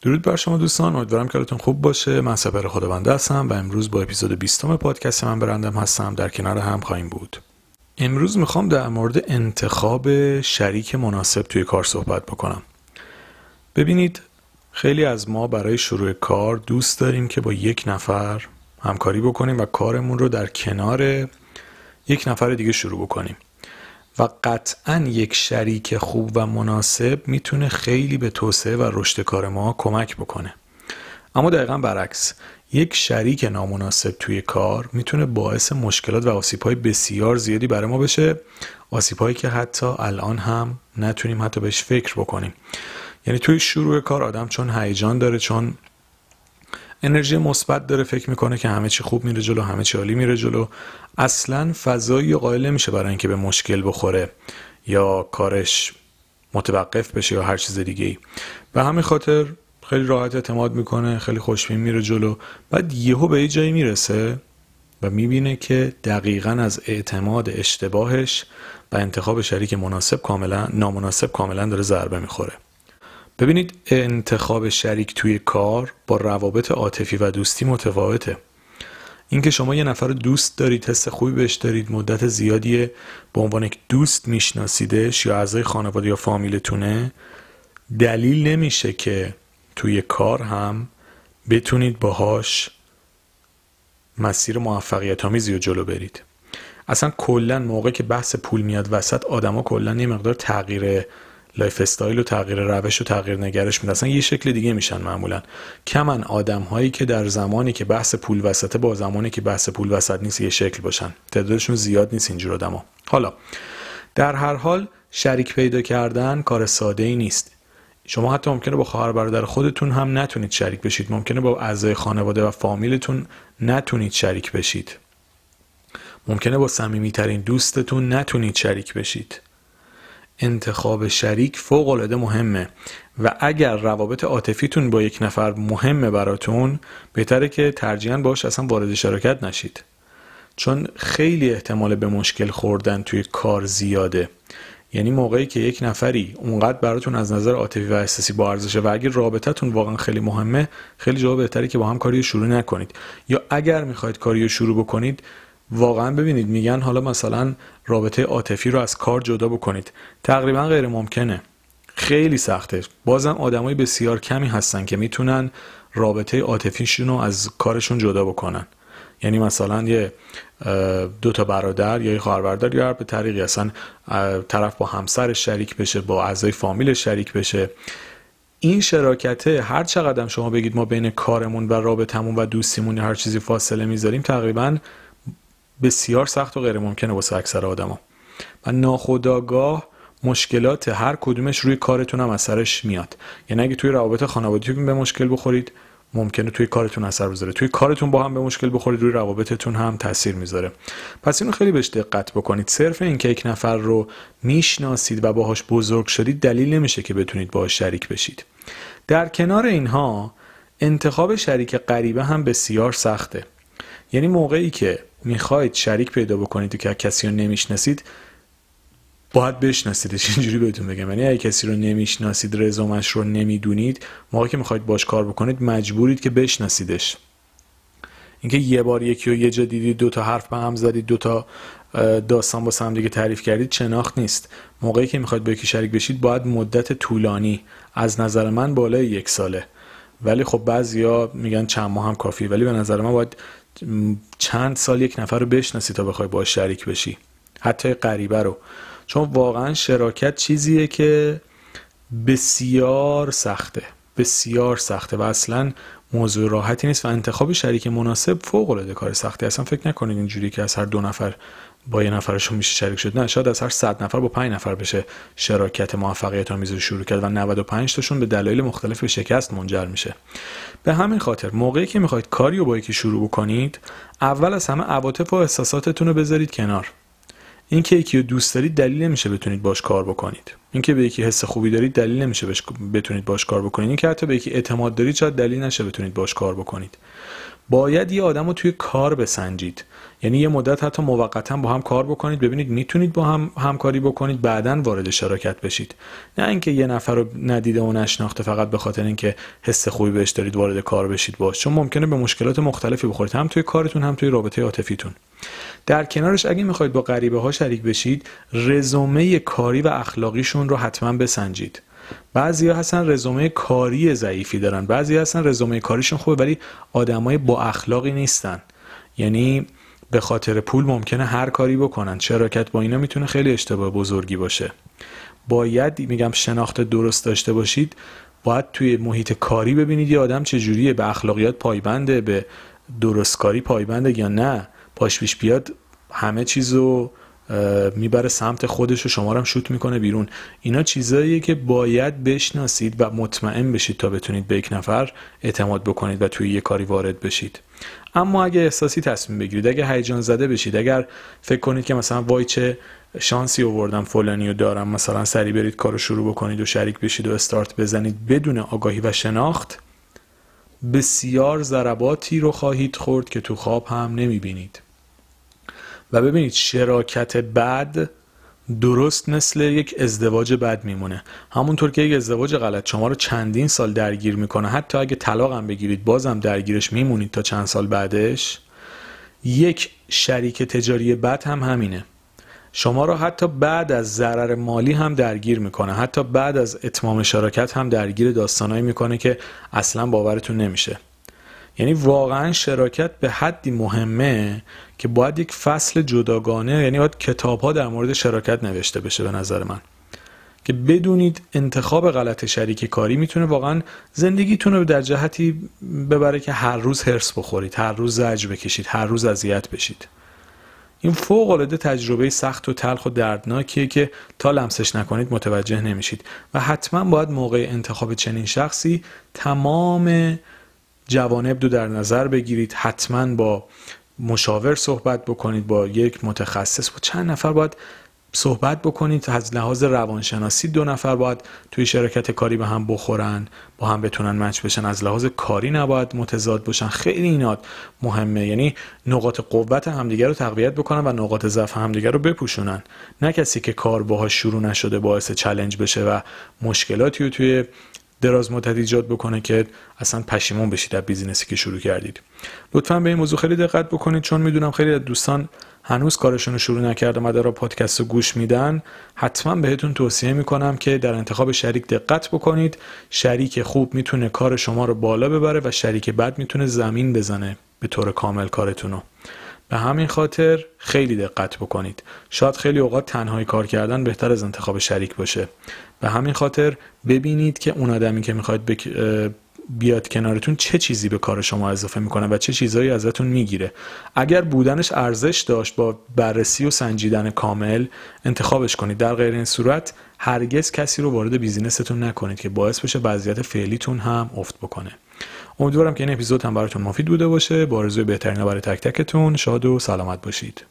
درود بر شما دوستان امیدوارم که حالتون خوب باشه. من سپر خداونده هستم و امروز با اپیزود 20 پادکست من برندم هستم. در کنار هم خواهیم بود. امروز می‌خوام در مورد انتخاب شریک مناسب توی کار صحبت بکنم. ببینید خیلی از ما برای شروع کار دوست داریم که با یک نفر همکاری بکنیم و کارمون رو در کنار یک نفر دیگه شروع بکنیم. و قطعا یک شریک خوب و مناسب می‌تونه خیلی به توسعه و رشد کار ما کمک بکنه. اما دقیقا برعکس یک شریک نامناسب توی کار می‌تونه باعث مشکلات و آسیب های بسیار زیادی برای ما بشه آسیب هایی که حتی الان هم نتونیم حتی بهش فکر بکنیم. یعنی توی شروع کار آدم چون هیجان داره چون انرژی مثبت داره فکر می‌کنه که همه چی خوب میره جلو همه چی عالی میره جلو. اصلا فضایی قائل نمیشه برای اینکه به مشکل بخوره یا کارش متوقف بشه یا هر چیز دیگه ای به همین خاطر خیلی راحت اعتماد می‌کنه خیلی خوشبین میره جلو. بعد یهو به یه جایی می‌رسه و می‌بینه که دقیقا از اعتماد اشتباهش و انتخاب شریک مناسب کاملا نامناسب کاملا داره ضربه می‌خوره. ببینید انتخاب شریک توی کار با روابط عاطفی و دوستی متفاوته. اینکه شما یه نفر دوست دارید حس خوبی بهش دارید مدت زیادی به عنوان یک دوست میشناسیدش یا اعضای خانواده یا فامیلتونه دلیل نمیشه که توی کار هم بتونید باهاش مسیر موفقیت آمیزی رو جلو برید. اصلا کلا موقع که بحث پول میاد وسط آدما کلا یه مقدار تغییر lifestyle و تغییر روش و تغییر نگرش میدن اصلا یه شکل دیگه میشن معمولا. کمن آدم هایی که در زمانی که بحث پول وسطه با زمانی که بحث پول وسط نیست یه شکل باشن. تعدادشون زیاد نیست اینجور آدما حالا در هر حال شریک پیدا کردن کار ساده ای نیست. شما حتی ممکنه با خواهر برادر خودتون هم نتونید شریک بشید. ممکنه با اعضای خانواده و فامیلتون نتونید شریک بشید. ممکنه با صمیمیترین دوستتون نتونید شریک بشید. انتخاب شریک فوق العاده مهمه و اگر روابط عاطفیتون با یک نفر مهمه براتون بهتره که ترجیحاً باش اصلا وارد شراکت نشید. چون خیلی احتمال به مشکل خوردن توی کار زیاده. یعنی موقعی که یک نفری اونقدر براتون از نظر عاطفی و احساسی با ارزشه و اگر رابطتون واقعا خیلی مهمه خیلی جا بهتره که با هم کاری شروع نکنید. یا اگر می‌خواید کاری شروع بکنید واقعا ببینید میگن حالا مثلا رابطه عاطفی رو از کار جدا بکنید. تقریبا غیر ممکنه. خیلی سخته. بازم آدمای بسیار کمی هستن که می‌تونن رابطه عاطفیشون رو از کارشون جدا بکنن. یعنی مثلا یه دو تا برادر یا یه خواهر برادر یا به طریقی اصلا طرف با همسرش شریک بشه با اعضای فامیل شریک بشه. این شراکته هر چقدر شما بگید ما بین کارمون و رابطمون و دوستیمون هر چیزی فاصله می‌ذاریم تقریبا بسیار سخت و غیر ممکنه واسه اکثر آدما. و ناخداگاه مشکلات هر کدومش روی کارتون هم اثرش میاد. یعنی اگه توی روابط خانوادگیتون به مشکل بخورید ممکنه توی کارتون اثر بذاره. توی کارتون با هم به مشکل بخورید روی روابطتون هم تاثیر می‌ذاره. پس اینو خیلی بهش دقت بکنید. صرف اینکه یک نفر رو می‌شناسید و باهاش بزرگ شدید دلیل نمیشه که بتونید باهاش شریک بشید. در کنار اینها انتخاب شریک غریبه هم بسیار سخته. یعنی موقعی که می‌خواید شریک پیدا بکنید که کسی رو نمی‌شناسید باید بشناسیدش اینجوری بهتون بگم. یعنی اگه کسی رو نمی‌شناسید رزومش رو نمی‌دونید موقعی که می‌خواید باش کار بکنید مجبورید که بشناسیدش. اینکه یه بار یکی رو یه جا دیدید دو تا حرف به هم زدید دو تا داستان با هم دیگه تعریف کردید شناخت نیست. موقعی که می‌خواید با یکی شریک بشید باید مدت طولانی. از نظر من بالای یک ساله. ولی خب بعضیا میگن چند ماه هم کافی ولی به نظر من باید چند سال یک نفر رو بشناسی تا بخوای باش شریک بشی. حتی غریبه رو. چون واقعا شراکت چیزیه که بسیار سخته. بسیار سخته و اصلا موضوع راحتی نیست و انتخاب شریک مناسب فوق العاده کار سختی. اصلا فکر نکنید اینجوری که از هر دو نفر با یه نفرشون میشه شریک شد. نه شاید از هر 100 نفر با 5 نفر بشه شراکت موفقیت آمیز رو شروع کرد و 95 تاشون به دلایل مختلف به شکست منجر میشه. به همین خاطر موقعی که می‌خواید کاری رو با یکی شروع بکنید اول از همه عواطف و احساساتتون رو بذارید کنار. اینکه یکی رو دوست دارید دلیل نمیشه بتونید باش کار بکنید. اینکه به یکی حس خوبی دارید دلیل نمیشه بتونید باش کار بکنید. اینکه حتی به یکی اعتماد دارید شاید دلیل نشه بتونید باش کار بکنید. باید یه آدم رو توی کار بسنجید. یعنی یه مدت حتی موقتا با هم کار بکنید ببینید می‌تونید با هم همکاری بکنید بعدا وارد شراکت بشید. نه اینکه یه نفر رو ندیده و نشناخته فقط به خاطر اینکه حس خوبی بهش دارید وارد کار بشید. باش چون ممکنه به مشکلات مختلفی بخورید هم توی کارتون هم توی رابطه عاطفیتون. در کنارش اگه می‌خواید با غریبه ها شریک بشید رزومه کاری و اخلاقیشون رو حتما بسنجید. بعضی ها هستن رزومه کاری ضعیفی دارن. بعضی هستن رزومه کاریشون خوبه ولی آدمای با اخلاقی نیستن. یعنی به خاطر پول ممکنه هر کاری بکنن. شراکت با اینا می‌تونه خیلی اشتباه بزرگی باشه. باید میگم شناخت درست داشته باشید. باید توی محیط کاری ببینید یه آدم چجوریه. به اخلاقیات پایبنده به درستکاری پایبنده یا نه. پاش پیش بیاد همه چیزو می‌بره سمت خودش و شما رو هم شوت می‌کنه بیرون. اینا چیزاییه که باید بشناسید و مطمئن بشید تا بتونید به یک نفر اعتماد بکنید و توی یه کاری وارد بشید. اما اگه احساسی تصمیم بگیرید اگه هیجان زده بشید اگر فکر کنید که مثلا وای چه شانسی آوردم فلانی و دارم مثلا سری برید کارو شروع بکنید و شریک بشید و استارت بزنید بدون آگاهی و شناخت بسیار ضرباتی رو خواهید خورد که تو خواب هم نمی‌بینید. و ببینید شراکت بد درست مثل یک ازدواج بد میمونه. همونطور که یک ازدواج غلط شما رو چندین سال درگیر می‌کنه. حتی اگه طلاق هم بگیرید بازم درگیرش میمونید تا چند سال بعدش. یک شریک تجاری بد هم همینه. شما رو حتی بعد از ضرر مالی هم درگیر می‌کنه. حتی بعد از اتمام شراکت هم درگیر داستانایی می‌کنه که اصلا باورتون نمیشه. یعنی واقعا شراکت به حدی مهمه که باید یک فصل جداگانه یعنی باید کتاب ها در مورد شراکت نوشته بشه به نظر من. که بدونید انتخاب غلط شریک کاری می‌تونه واقعا زندگیتون رو در جهتی ببره که هر روز هرس بخورید هر روز زج بکشید هر روز اذیت بشید. این فوق العاده تجربه سخت و تلخ و دردناکیه که تا لمسش نکنید متوجه نمیشید. و حتما باید موقع انتخاب چنین شخصی تمام جوانب رو در نظر بگیرید. حتما با مشاور صحبت بکنید با یک متخصص با چند نفر باید صحبت بکنید. از لحاظ روانشناسی دو نفر باید توی شراکت کاری به هم بخورن با هم بتونن match بشن. از لحاظ کاری نباید متضاد باشن خیلی اینا مهمه. یعنی نقاط قوت همدیگه رو تقویت بکنن و نقاط ضعف همدیگه رو بپوشونن. نه کسی که کار باهاش شروع نشده باعث challenge بشه و مشکلاتی رو توی دراز مدت ایجاد بکنه که اصلا پشیمون بشید در business ی که شروع کردید. لطفا به این موضوع خیلی دقت بکنید چون می‌دونم خیلی از دوستان هنوز کارشون رو شروع نکردن و در پادکست رو گوش میدن. حتما بهتون توصیه می‌کنم که در انتخاب شریک دقت بکنید. شریک خوب می‌تونه کار شما رو بالا ببره و شریک بد می‌تونه زمین بزنه به طور کامل کارتون رو. به همین خاطر خیلی دقت بکنید. شاید خیلی اوقات تنهایی کار کردن بهتر از انتخاب شریک باشه. به همین خاطر ببینید که اون آدمی که می‌خواید. بیاد کنارتون چه چیزی به کار شما اضافه می‌کنه و چه چیزهایی ازتون می‌گیره. اگر بودنش ارزش داشت با بررسی و سنجیدن کامل انتخابش کنید. در غیر این صورت هرگز کسی رو وارد بیزینستون نکنید که باعث بشه وضعیت فعلیتون هم افت بکنه. امیدوارم که این اپیزود هم براتون مفید بوده باشه. با آرزوی بهترین برای تک تکتون شاد و سلامت باشید.